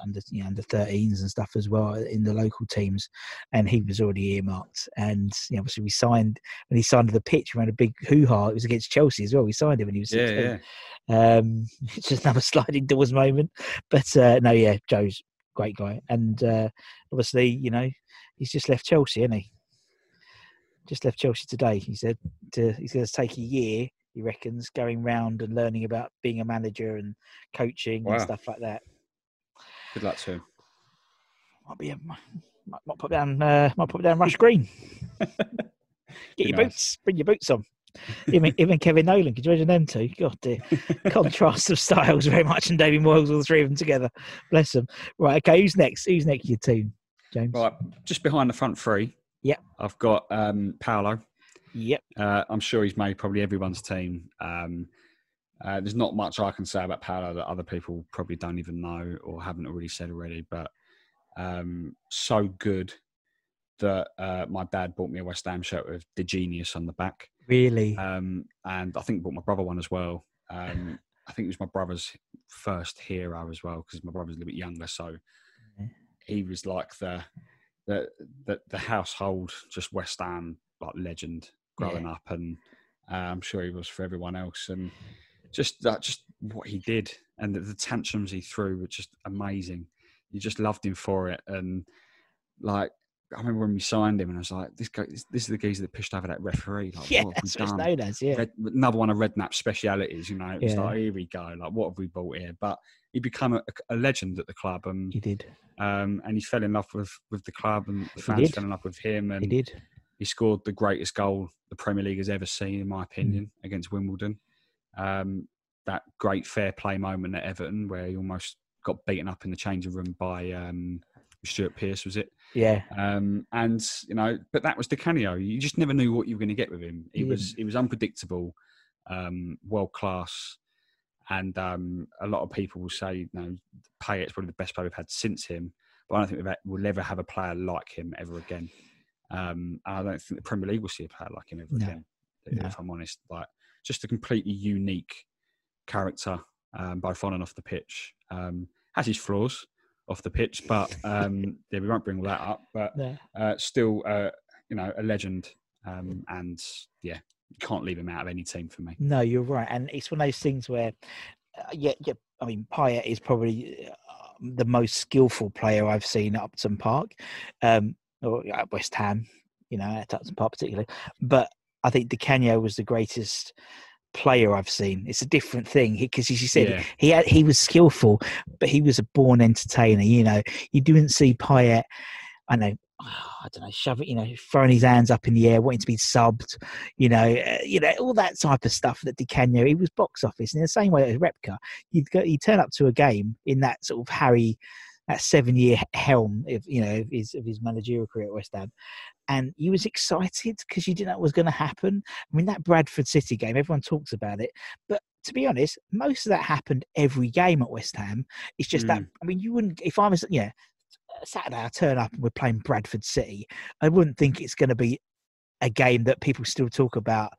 S1: under you know, under 13s and stuff as well in the local teams, and he was already earmarked. And you know, obviously, we signed when he signed to the pitch. We had a big hoo ha. It was against Chelsea as well. We signed him when he was
S2: Yeah,
S1: 16.
S2: yeah.
S1: Um, it's just another sliding doors moment. But uh, no, yeah, Joe's great guy, and uh, obviously, you know, he's just left Chelsea, isn't he? Just left Chelsea today. He said to, he's going to take a year. He reckons going round and learning about being a manager and coaching
S2: Wow.
S1: and stuff like that.
S2: Good luck to him.
S1: Might be a, might, might put down uh, might put down Rush Green. Get your
S2: knows?
S1: boots, bring your boots on. Even even Kevin Nolan, could you imagine them two? God dear, contrast of styles very much, and David Moyes, all three of them together. Bless them. Right, okay, who's next? Who's next? Your team, James.
S2: Right, just behind the front three.
S1: Yep.
S2: I've got um, Paolo.
S1: Yep.
S2: Uh, I'm sure he's made probably everyone's team. Um, uh, there's not much I can say about Paolo that other people probably don't even know or haven't already said already, but um, so good that uh, my dad bought me a West Ham shirt with the genius on the back.
S1: Really?
S2: Um, and I think bought my brother one as well. Um, I think it was my brother's first hero as well because my brother's a little bit younger, so
S1: Yeah.
S2: he was like the the the, the household just West Ham like legend growing up, and uh, I'm sure he was for everyone else. And just that, just what he did, and the, the tantrums he threw were just amazing. You just loved him for it, and like. I remember when we signed him, and I was like, "This guy, this, this is the geezer that pushed over that referee. Like,
S1: yeah,
S2: what
S1: that's what known as. Yeah.
S2: Red, another one of Redknapp's specialities. You know, it was
S1: Yeah.
S2: like here we go. Like, what have we bought here? But he became a, a legend at the club, and
S1: He did.
S2: um, and he fell in love with with the club, and the
S1: He
S2: fans fell in love with him, And He
S1: did.
S2: he scored the greatest goal the Premier League has ever seen, in my
S1: Mm.
S2: opinion, against Wimbledon. Um, that great fair play moment at Everton, where he almost got beaten up in the changing room by um, Stuart Pearce, was it?
S1: Yeah.
S2: Um, and you know, but that was Di Canio. You just never knew what you were going to get with him. He
S1: You
S2: was he was unpredictable, um, world class, and um, a lot of people will say, you know, Payet's probably the best player we've had since him. But I don't think we've had, we'll ever have a player like him ever again. Um, and I don't think the Premier League will see a player like him ever
S1: No.
S2: again.
S1: No.
S2: If I'm honest, like just a completely unique character, um, both on and off the pitch. Um, has his flaws off the pitch, but um, yeah, we won't bring all that up. But uh, still, uh, you know, a legend, um, and yeah, you can't leave him out of any team for me.
S1: No, you're right, and it's one of those things where, uh, yeah, yeah. I mean, Payet is probably uh, the most skillful player I've seen at Upton Park, um, or at West Ham. You know, at Upton Park particularly, but I think Di Canio was the greatest player I've seen. It's a different thing because, as you said,
S2: Yeah.
S1: he had, he was skillful, but he was a born entertainer. You know, you didn't see Payet. I know. I don't know, shove it, you know, throwing his hands up in the air, wanting to be subbed, you know, uh, you know, all that type of stuff that Di Canio, he was box office in the same way as Repka. You'd go, he'd turn up to a game in that sort of Harry, that seven year helm of, you know, of his, of his managerial career at West Ham. And you was excited because you didn't know what was going to happen. I mean, that Bradford City game, everyone talks about it, but to be honest, most of that happened every game at West Ham. It's just that, mm. I mean, you wouldn't, if I was, yeah, Saturday I turn up and we're playing Bradford City, I wouldn't think it's going to be a game that people still talk about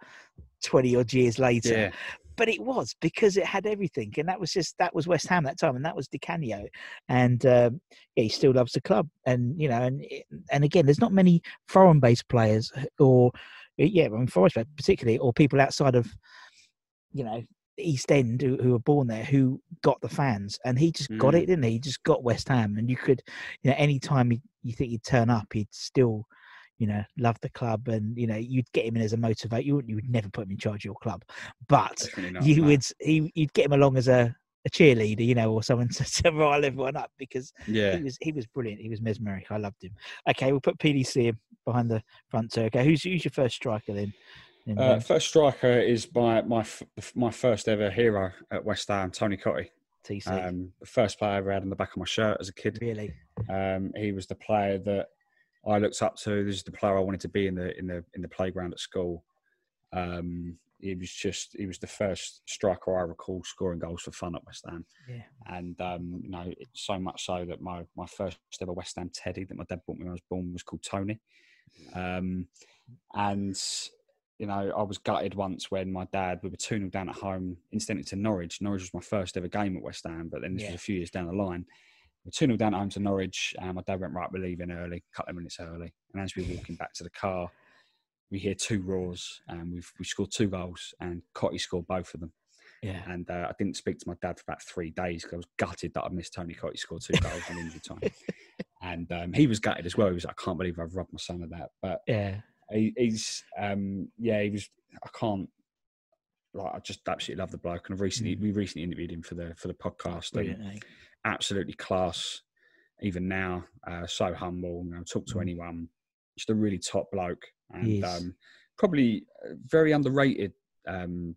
S1: 20 odd years later.
S2: Yeah,
S1: but it was because it had everything, and that was just that was West Ham that time, and that was Di Canio, and um, yeah, he still loves the club, and you know, and and again, there's not many foreign-based players or yeah, I mean, Forest particularly, or people outside of you know East End who, who were born there who got the fans, and he just mm. got it, didn't he? He just got West Ham, and you could, you know, any time he, you think he'd turn up, he'd still you know, love the club, and you know, you'd get him in as a motivate. You would, you would never put him in charge of your club, but not, you no. would he, you'd get him along as a, a cheerleader, you know, or someone to, to rile everyone up because
S2: yeah,
S1: he was he was brilliant. He was mesmeric. I loved him. Okay, we'll put PDC behind the front. So, okay, who's who's your first striker then?
S2: Uh, first striker is my my my first ever hero at West Ham, Tony Cottee.
S1: TC.
S2: Um, the first player I ever had on the back of my shirt as a kid.
S1: Really?
S2: Um, he was the player that I looked up to. This is the player I wanted to be in the in the in the playground at school. Um, he was just he was the first striker I recall scoring goals for fun at West Ham.
S1: Yeah.
S2: And um, you know, so much so that my my first ever West Ham teddy that my dad bought me when I was born was called Tony. Um, and you know, I was gutted once when my dad we were two 0 down at home, incidentally to Norwich. Norwich was my first ever game at West Ham, but then this yeah. was a few years down the line. We're 2 0 down at home to Norwich, and my dad went, Right, we're leaving early, a couple of minutes early. And as we're walking back to the car, we hear two roars, and we've we scored two goals, and Cottee scored both of them.
S1: Yeah.
S2: And uh, I didn't speak to my dad for about three days because I was gutted that I missed Tony Cottee scored two goals in injury time. And um, he was gutted as well. He was like, I can't believe I've robbed my son of that. But
S1: yeah,
S2: he, he's, um, yeah, he was, I can't, like, I just absolutely love the bloke. And I've recently, mm. we recently interviewed him for the, for the podcast. And? Absolutely class. Even now, uh, so humble. You know, talk to mm. anyone. Just a really top bloke, and um, probably very underrated um,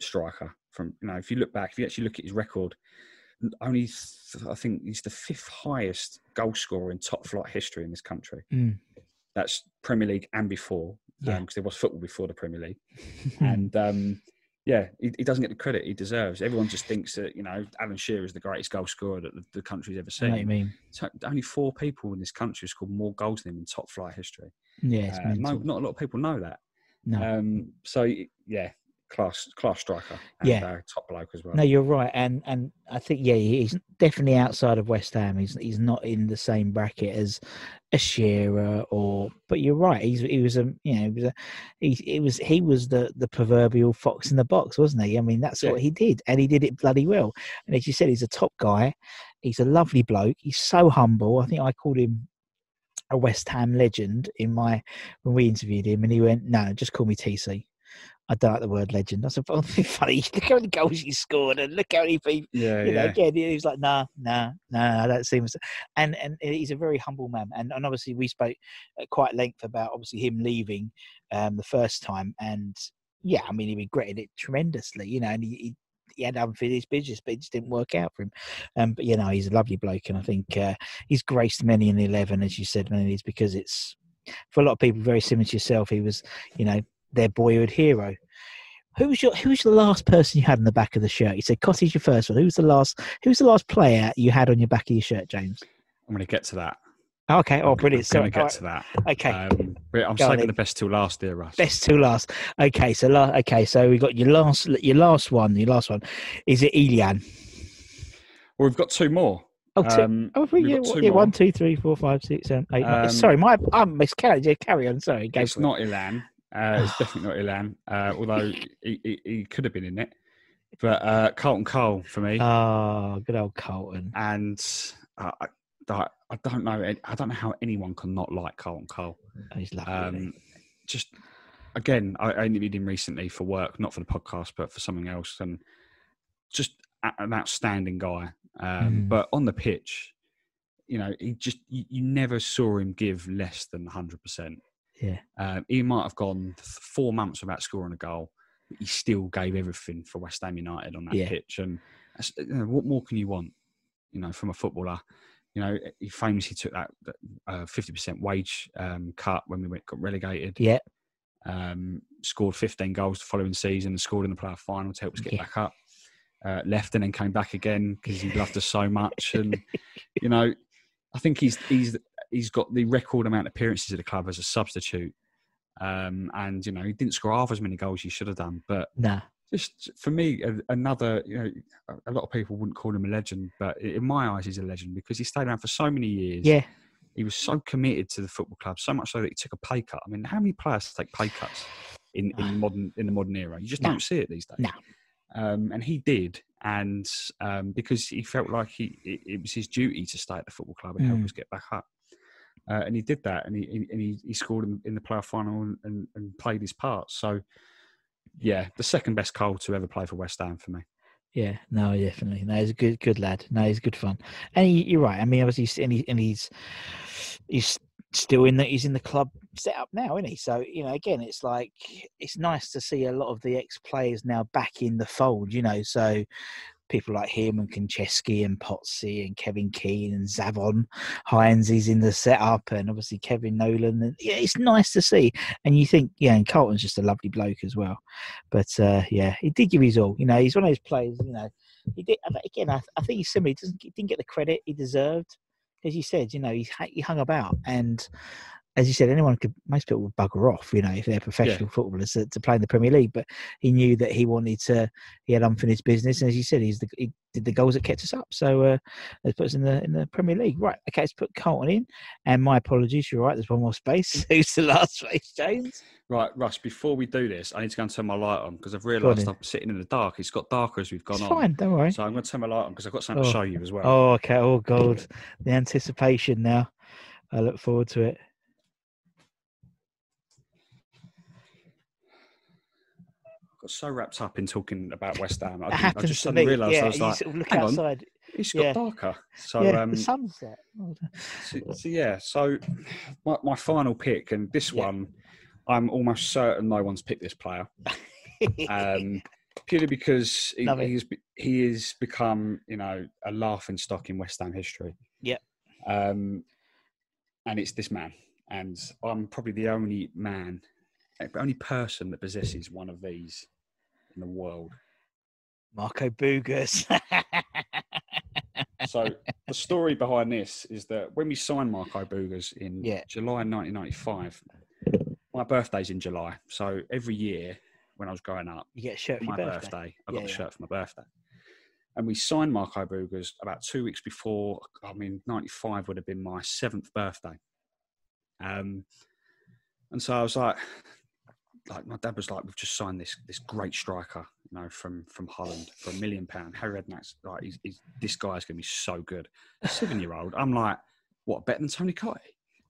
S2: striker. From you know, if you look back, if you actually look at his record, only I think he's the fifth highest goal scorer in top flight history in this country.
S1: Mm.
S2: That's Premier League and before, because yeah. um, there was football before the Premier League, and um, yeah, he, he, doesn't get the credit he deserves. Everyone just thinks that you know Alan Shearer is the greatest goal scorer that the, the country's ever seen.
S1: I mean,
S2: so only four people in this country have scored more goals than him in top flight history.
S1: Yeah,
S2: uh, no, not a lot of people know that.
S1: No.
S2: Um, so yeah, class class striker.
S1: Yeah,
S2: uh, top bloke as well.
S1: No, you're right, and and I think yeah, he's definitely outside of West Ham. He's he's not in the same bracket as a Shearer or. But you're right. He's he was a you know he was a he, he was he was the the proverbial fox in the box, wasn't he? I mean that's yeah. what he did, and he did it bloody well. And as you said, he's a top guy. He's a lovely bloke. He's so humble. I think I called him a West Ham legend in my when we interviewed him, and he went, "No, just call me TC." I don't like the word legend. That's a funny. Look how many goals he scored, and look how many people.
S2: Yeah,
S1: you
S2: know,
S1: yeah. Again, he was like, nah, nah, nah. I don't see him. And and he's a very humble man. And and obviously we spoke at quite length about obviously him leaving um, the first time. And yeah, I mean he regretted it tremendously. You know, and he, he he had unfinished business, but it just didn't work out for him. Um, but you know, he's a lovely bloke, and I think uh, he's graced many in the eleven, as you said, many because it's for a lot of people very similar to yourself. He was, you know, their boyhood hero. Who was your Who's the last person you had on the back of the shirt? You said Cottee's your first one. Who's the last Who's the last player you had on your back of your shirt, James?
S2: I'm going to get to that.
S1: Okay. Oh, brilliant.
S2: I'm going to get to that.
S1: Okay.
S2: Um, I'm Go saving the best two last, dear Russ.
S1: Best two last. Okay. So, la- okay. So we've got your last, your last one. Your last one. Is it Ilan?
S2: Well, we've got two more.
S1: Oh, two. Um, oh, yeah, yeah, one, two, three, four, five, six, seven, eight. Um, sorry, my I'm miscarried. Yeah, carry on. Sorry,
S2: it's not Ilan. Uh, it's definitely not Ilan, uh, although he, he, he, could have been in it. But uh, Carlton Cole for me.
S1: Oh, good old Carlton.
S2: And uh, I, I don't know. I don't know how anyone can not like Carlton Cole.
S1: He's lovely. Um,
S2: just again, I, I interviewed him recently for work, not for the podcast, but for something else, and just an outstanding guy. Um, mm. But on the pitch, you know, he just you, you never saw him give less than hundred percent.
S1: Yeah.
S2: Um, he might have gone four months without scoring a goal, but he still gave everything for West Ham United on that yeah. pitch. And you know, what more can you want, you know, from a footballer? You know, he famously took that uh, fifty uh, percent wage um, cut when we went, got relegated.
S1: Yeah.
S2: Um, scored 15 goals the following season and scored in the playoff final to help us get yeah. back up. Uh, left and then came back again because he loved us so much. And you know, I think he's he's he's got the record amount of appearances at the club as a substitute. Um, and you know, he didn't score half as many goals he should have done. But
S1: nah.
S2: just for me, another, you know, a- lot of people wouldn't call him a legend, but in my eyes, he's a legend because he stayed around for so many years.
S1: Yeah,
S2: He was so committed to the football club, so much so that he took a pay cut. I mean, how many players take pay cuts in, in modern in the modern era? You just
S1: No.
S2: don't see it these days.
S1: No.
S2: Um, and he did, and um, because he felt like he it, it was his duty to stay at the football club and help
S1: Mm.
S2: us get back up. Uh, and he did that, and he and he, he scored in, in the playoff final and, and, and played his part. So, yeah, the second best Cole to ever play for West Ham for me.
S1: yeah, no, definitely. No, he's a good, good lad. No, he's good fun. And he, you're right. I mean, obviously, and, he, and he's he's still in the he's in the club set up now, isn't he? So you know, again, it's like it's nice to see a lot of the ex players now back in the fold. You know, so people like him and Konchesky and Potsy and Kevin Keen and Zavon Hines is in the setup, and obviously Kevin Nolan. And yeah, it's nice to see. And you think, yeah, and Carlton's just a lovely bloke as well. But uh, yeah, he did give his all. You know, he's one of those players. You know, he did again. I, I think he's similar. He doesn't he didn't get the credit he deserved, as you said. You know, he he hung about, and as you said, anyone could. Most people would bugger off. You know, if they're professional footballers to, to play in the Premier League. But he knew that he wanted to. He had unfinished business, and as you said, he's the, he did the goals that kept us up. So uh, let's put us in the in the Premier League. Right. Okay, let's put Carlton in. And my apologies. You're right. There's one more space. Who's the last space, James?
S2: Right, Russ. Before we do this, I need to go and turn my light on because I've realised. I'm sitting in the dark. It's got darker as we've gone
S1: It's
S2: on.
S1: fine. Don't worry.
S2: So I'm going to turn my light on because I've got something to
S1: Oh.
S2: show you as well.
S1: Oh, okay. Oh, God. The anticipation now. I look forward to it.
S2: Got so wrapped up in talking about West Ham. I, I just suddenly realised
S1: yeah,
S2: I was like,
S1: sort of look
S2: hang on,
S1: outside.
S2: it's got
S1: Yeah.
S2: darker. So,
S1: yeah,
S2: um,
S1: the sunset.
S2: So, so yeah, so my, my final pick, and this
S1: Yeah.
S2: one, I'm almost certain no one's picked this player. um, purely because he, he's he has become you know a laughing stock in West Ham history.
S1: Yep.
S2: Um, and it's this man, and I'm probably the only man, eh, the only person that possesses one of these in the world.
S1: Marco Boogers.
S2: So the story behind this is that when we signed Marco Boogers in
S1: Yeah.
S2: July 1995, my birthday's in July. So every year when I was growing up,
S1: you get a shirt for
S2: my
S1: your
S2: birthday.
S1: birthday.
S2: I got
S1: Yeah,
S2: the
S1: yeah.
S2: shirt for my birthday. And we signed Marco Boogers about two weeks before. I mean, 95 would have been my seventh birthday. Um, and so I was like, like my dad was like, we've just signed this this great striker, you know, from from Holland for a million pound. Harry Redknapp's like, he's, he's, this guy's gonna be so good. Seven year old. I'm like, what better than Tony Cottee?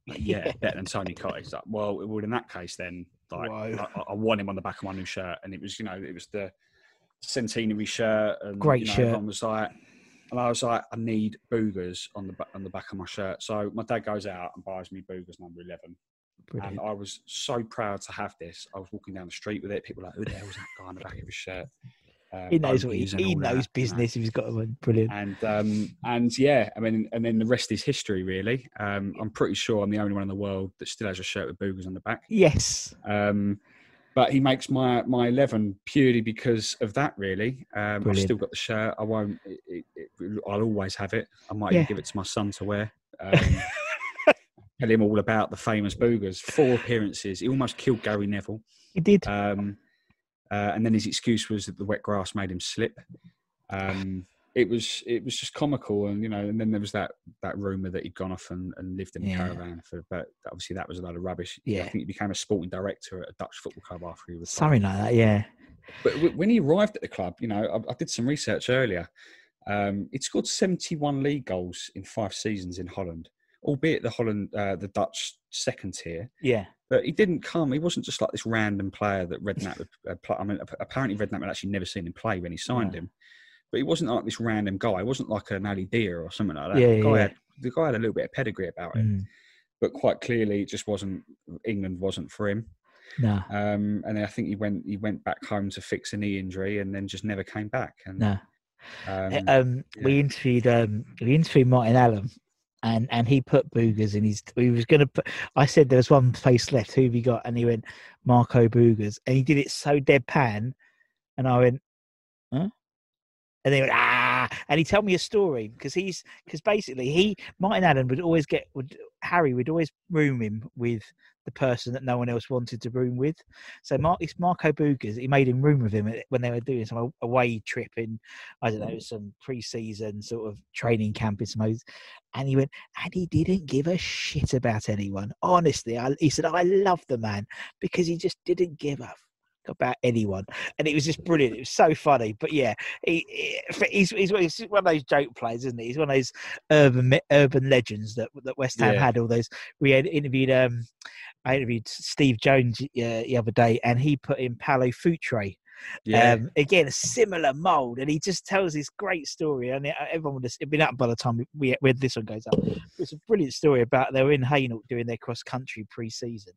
S2: Like, yeah, better than Tony Cottee. He's like, well, well, in that case, then like, I, I want him on the back of my new shirt, and it was, you know, it was the centenary shirt, and
S1: Great
S2: you know,
S1: shirt.
S2: Everyone was like, and I was like, I need Boogers on the on the back of my shirt. So my dad goes out and buys me Boogers number eleven,
S1: Brilliant.
S2: and I was so proud to have this. I was walking down the street with it. People were like, who the hell's that guy on the back of his shirt? Uh,
S1: he knows what he, he
S2: all that,
S1: knows
S2: you know.
S1: business if he's got one. Brilliant.
S2: And um, and yeah, I mean, and then the rest is history, really. Um, I'm pretty sure I'm the only one in the world that still has a shirt with Boogers on the back.
S1: Yes.
S2: Um, but he makes my my eleven purely because of that. Really, um, I've still got the shirt. I won't. It, it, it, I'll always have it. I might
S1: Yeah.
S2: even give it to my son to wear. Um, tell him all about the famous Boogers. Four appearances. He almost killed Gary Neville.
S1: He did.
S2: Um, uh, and then his excuse was that the wet grass made him slip. Um, it was it was just comical, and you know, and then there was that that rumor that he'd gone off and, and lived in a
S1: Yeah.
S2: caravan for, but obviously that was a load of rubbish.
S1: Yeah, I
S2: think he became a sporting director at a Dutch football club after he was.
S1: Something like that. Yeah.
S2: But when he arrived at the club, you know, I, I did some research earlier. Um, he'd scored 71 league goals in five seasons in Holland, albeit the Holland, uh, the Dutch second tier.
S1: Yeah.
S2: But he didn't come. He wasn't just like this random player that Redknapp. uh, play. I mean, apparently Redknapp had actually never seen him play when he signed
S1: No.
S2: him. But he wasn't like this random guy. He wasn't like an Ali Dia or something like that.
S1: Yeah,
S2: the,
S1: yeah,
S2: guy
S1: yeah.
S2: Had, the guy had a little bit of pedigree about him,
S1: Mm.
S2: but quite clearly, it just wasn't. England wasn't for him.
S1: No.
S2: Um, and then I think he went he went back home to fix a knee injury, and then just never came back. And
S1: No.
S2: um,
S1: um, we interviewed um, we interviewed Martin Allen, and and he put Boogers in his. He was going to put. I said there was one face left. Who have you got? And he went Marco Boogers, and he did it so deadpan, and I went, huh? And they went ah, and he told me a story because he's because basically he Martin Allen would always get would Harry would always room him with the person that no one else wanted to room with. So Mark, it's Marco Boogers. He made him room with him when they were doing some away trip in, I don't know, some pre-season sort of training camp in some and he went, and he didn't give a shit about anyone. Honestly, I, he said, I love the man because he just didn't give a about anyone, and it was just brilliant. It was so funny. But yeah, he, he's, he's, he's one of those joke players, isn't he? He's one of those urban urban legends that that West Ham yeah. had. All those we had interviewed. Um, I interviewed Steve Jones uh, the other day, and he put in Paulo Futre. Yeah. Um, again, a similar mold, and he just tells this great story. And it, everyone would have been up by the time we, we this one goes up. It's a brilliant story about they were in Hainault doing their cross country pre-season,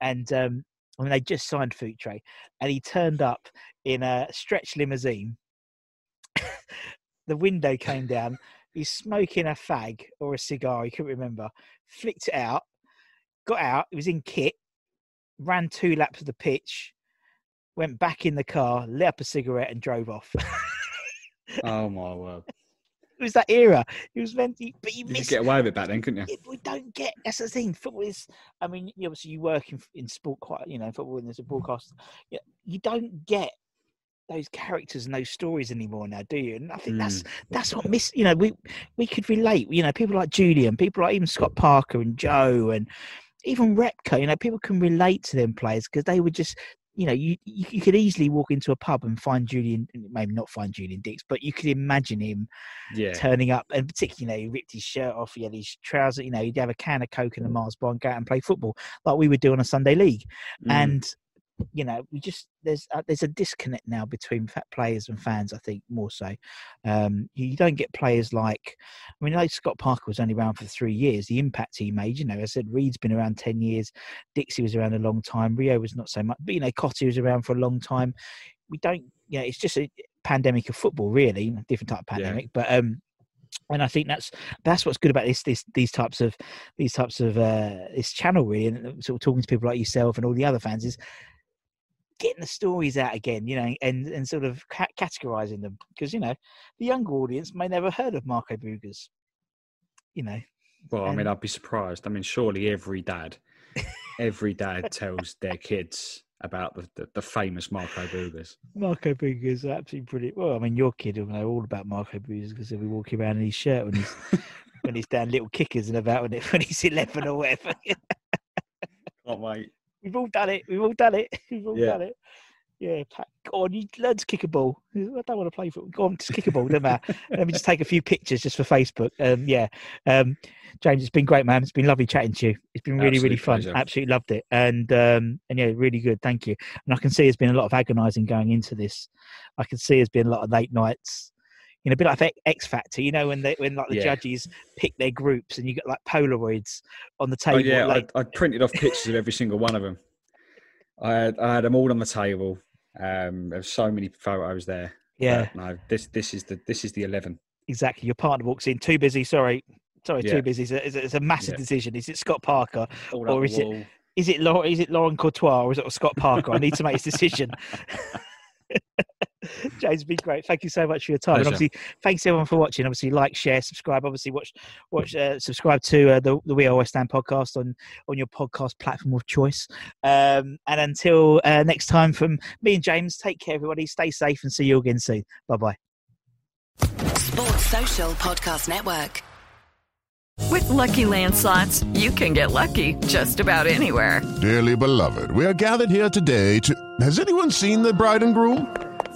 S1: and um, I mean, they just signed Futre, and he turned up in a stretch limousine. the window came down. He's smoking a fag or a cigar, he couldn't remember. Flicked it out, got out. He was in kit, ran two laps of the pitch, went back in the car, lit up a cigarette, and drove off.
S2: oh my word!
S1: it was that era. It was meant, to, but you,
S2: you
S1: miss.
S2: get away with it back then, couldn't you?
S1: We don't get. That's the thing. Football is. I mean, obviously, you work in, in sport quite. You know, football and there's a broadcast. You, you don't get those characters and those stories anymore now, do you? And I think mm. that's that's what miss. You know, we we could relate. You know, people like Julian, people like even Scott Parker and Joe and even Repka. You know, people can relate to them players because they were just you know, you, you could easily walk into a pub and find Julian, maybe not find Julian Dicks, but you could imagine him yeah. turning up, and particularly, you know, he ripped his shirt off, he had his trousers, you know, he'd have a can of Coke and a Mars bar and go out and play football like we would do on a Sunday league. Mm. And you know, we just there's uh, there's a disconnect now between players and fans. I think more so. Um, you don't get players like, I mean, like Scott Parker was only around for three years. The impact he made, you know, I said Reid's been around ten years, Dixie was around a long time, Rio was not so much, but you know, Cottee was around for a long time. We don't, you know, it's just a pandemic of football, really, different type of pandemic, yeah. but um, and I think that's that's what's good about this this these types of these types of uh, this channel really, and sort of talking to people like yourself and all the other fans is getting the stories out again, you know, and and sort of ca- categorizing them because you know the younger audience may never heard of Marco Boogers, you know.
S2: Well, and... I mean, I'd be surprised. I mean, surely every dad, every dad tells their kids about the, the, the, famous Marco Boogers.
S1: Marco Boogers are absolutely brilliant. Well, I mean, your kid will know all about Marco Boogers because he'll be walking around in his shirt when he's when he's down little kickers and about when, it, when he's eleven or whatever.
S2: Can't wait.
S1: We've all done it. We've all done it. We've all yeah. done it. Yeah, go on, you learn to kick a ball. I don't want to play football. Go on, just kick a ball, doesn't matter. Let me just take a few pictures just for Facebook. Um, yeah, um, James, it's been great, man. It's been lovely chatting to you. It's been really, really fun. Pleasure. Absolutely loved it, and um, and yeah, really good. Thank you. And I can see there's been a lot of agonising going into this. I can see there's been a lot of late nights you know, a bit like X Factor, you know, when they when like the yeah. judges pick their groups and you get like Polaroids on the oh, table. Oh,
S2: yeah,
S1: like...
S2: I, I, printed off pictures of every single one of them. I had, I had them all on the table. Um, there's so many photos there.
S1: Yeah.
S2: No, this this is the this is the eleven.
S1: Exactly. Your partner walks in too busy. Sorry, sorry, yeah. too busy. It's a, it's a, massive yeah. decision. Is it Scott Parker
S2: all or
S1: is it is it Laurent, is it Laurent Courtois or is it Scott Parker? I need to make this decision. James, been great. Thank you so much for your time. And obviously, thanks everyone for watching. Obviously, like, share, subscribe. Obviously, watch, watch, uh, subscribe to uh, the the We Are West Ham podcast on on your podcast platform of choice. Um, and until uh, next time, from me and James, take care, everybody. Stay safe, and see you again soon. Bye bye.
S3: Sports Social Podcast Network.
S4: With lucky landslots, you can get lucky just about anywhere.
S5: Dearly beloved, we are gathered here today to. Has anyone seen the bride and groom?